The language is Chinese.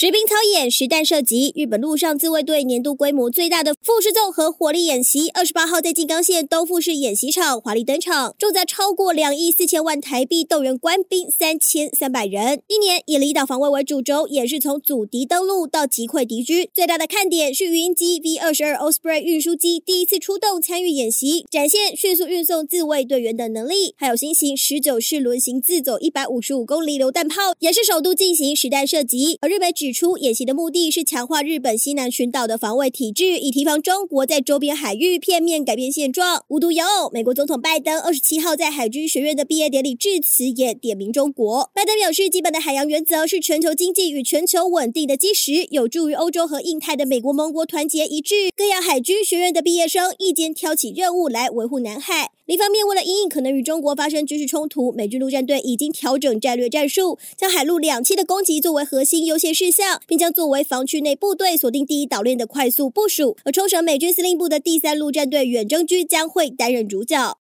实兵操演实弹射击，日本陆上自卫队年度规模最大的富士纵和火力演习，二十八号在静冈县东富市演习场华丽登场，重在超过两亿四千万台币，动员官兵三千三百人。一年以离岛防卫为主轴，演示从阻敌登陆到击溃敌军。最大的看点是鱼鹰机 V 二十二 Osprey 运输机第一次出动参与演习，展现迅速运送自卫队员的能力。还有新型十九式轮型自走一百五十五公里榴弹炮，也是首度进行实弹射击。而日本指出，演习的目的是强化日本西南群岛的防卫体制，以提防中国在周边海域片面改变现状。无独有偶，美国总统拜登二十七号在海军学院的毕业典礼致辞也点名中国。拜登表示，基本的海洋原则是全球经济与全球稳定的基石，有助于欧洲和印太的美国盟国团结一致。更要海军学院的毕业生一肩挑起任务来维护南海。一方面，为了因应可能与中国发生军事冲突，美军陆战队已经调整战略战术，将海陆两栖的攻击作为核心优先事项，并将作为防区内部队锁定第一岛链的快速部署。而冲绳美军司令部的第三陆战队远征军将会担任主角。